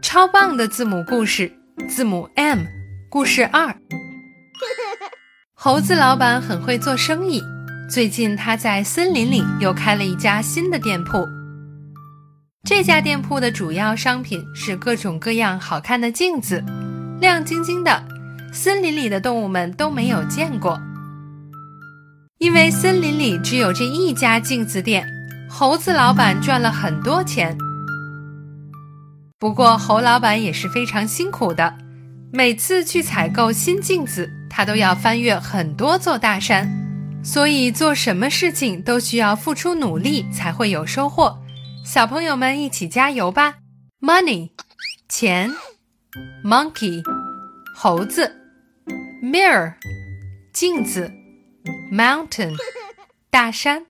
超棒的字母故事，字母 M，故事二。猴子老板很会做生意，最近他在森林里又开了一家新的店铺。这家店铺的主要商品是各种各样好看的镜子，亮晶晶的，森林里的动物们都没有见过。因为森林里只有这一家镜子店，猴子老板赚了很多钱。不过，猴老板也是非常辛苦的。每次去采购新镜子，他都要翻越很多座大山，所以做什么事情都需要付出努力才会有收获。小朋友们一起加油吧！Money，钱；Monkey，猴子；Mirror，镜子；Mountain，大山。